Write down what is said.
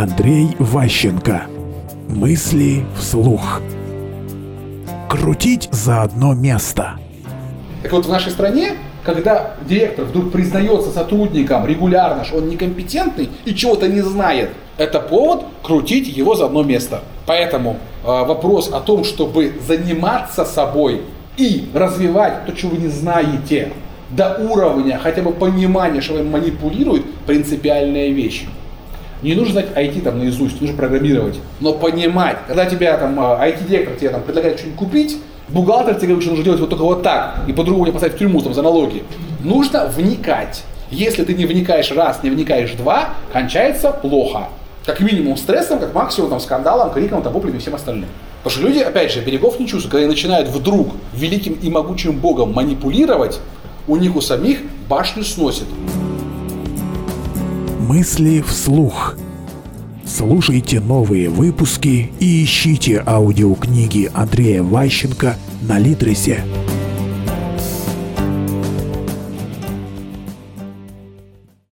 Андрей Ващенко. Мысли вслух. Крутить за одно место. Так вот, в нашей стране, когда директор вдруг признается сотрудникам регулярно, что он некомпетентный и чего-то не знает, это повод крутить его за одно место. Поэтому э, вопрос о том, чтобы заниматься собой и развивать то, чего вы не знаете, до уровня хотя бы понимания, что он манипулирует, принципиальная вещь. Не нужно знать IT там наизусть, нужно программировать. Но понимать, когда тебя там IT-директор тебе там предлагает что-нибудь купить, бухгалтер тебе говорит, что нужно делать вот только вот так, и по-другому не поставить в тюрьму там, за налоги. Нужно вникать. Если ты не вникаешь раз, не вникаешь два, кончается плохо. Как минимум стрессом, как максимум там, скандалом, криком, там, воплями и всем остальным. Потому что люди, опять же, берегов не чувствуют. Когда они начинают вдруг великим и могучим богом манипулировать, у них у самих башню сносит. Мысли вслух. Слушайте новые выпуски и ищите аудиокниги Андрея Ващенко на Литресе.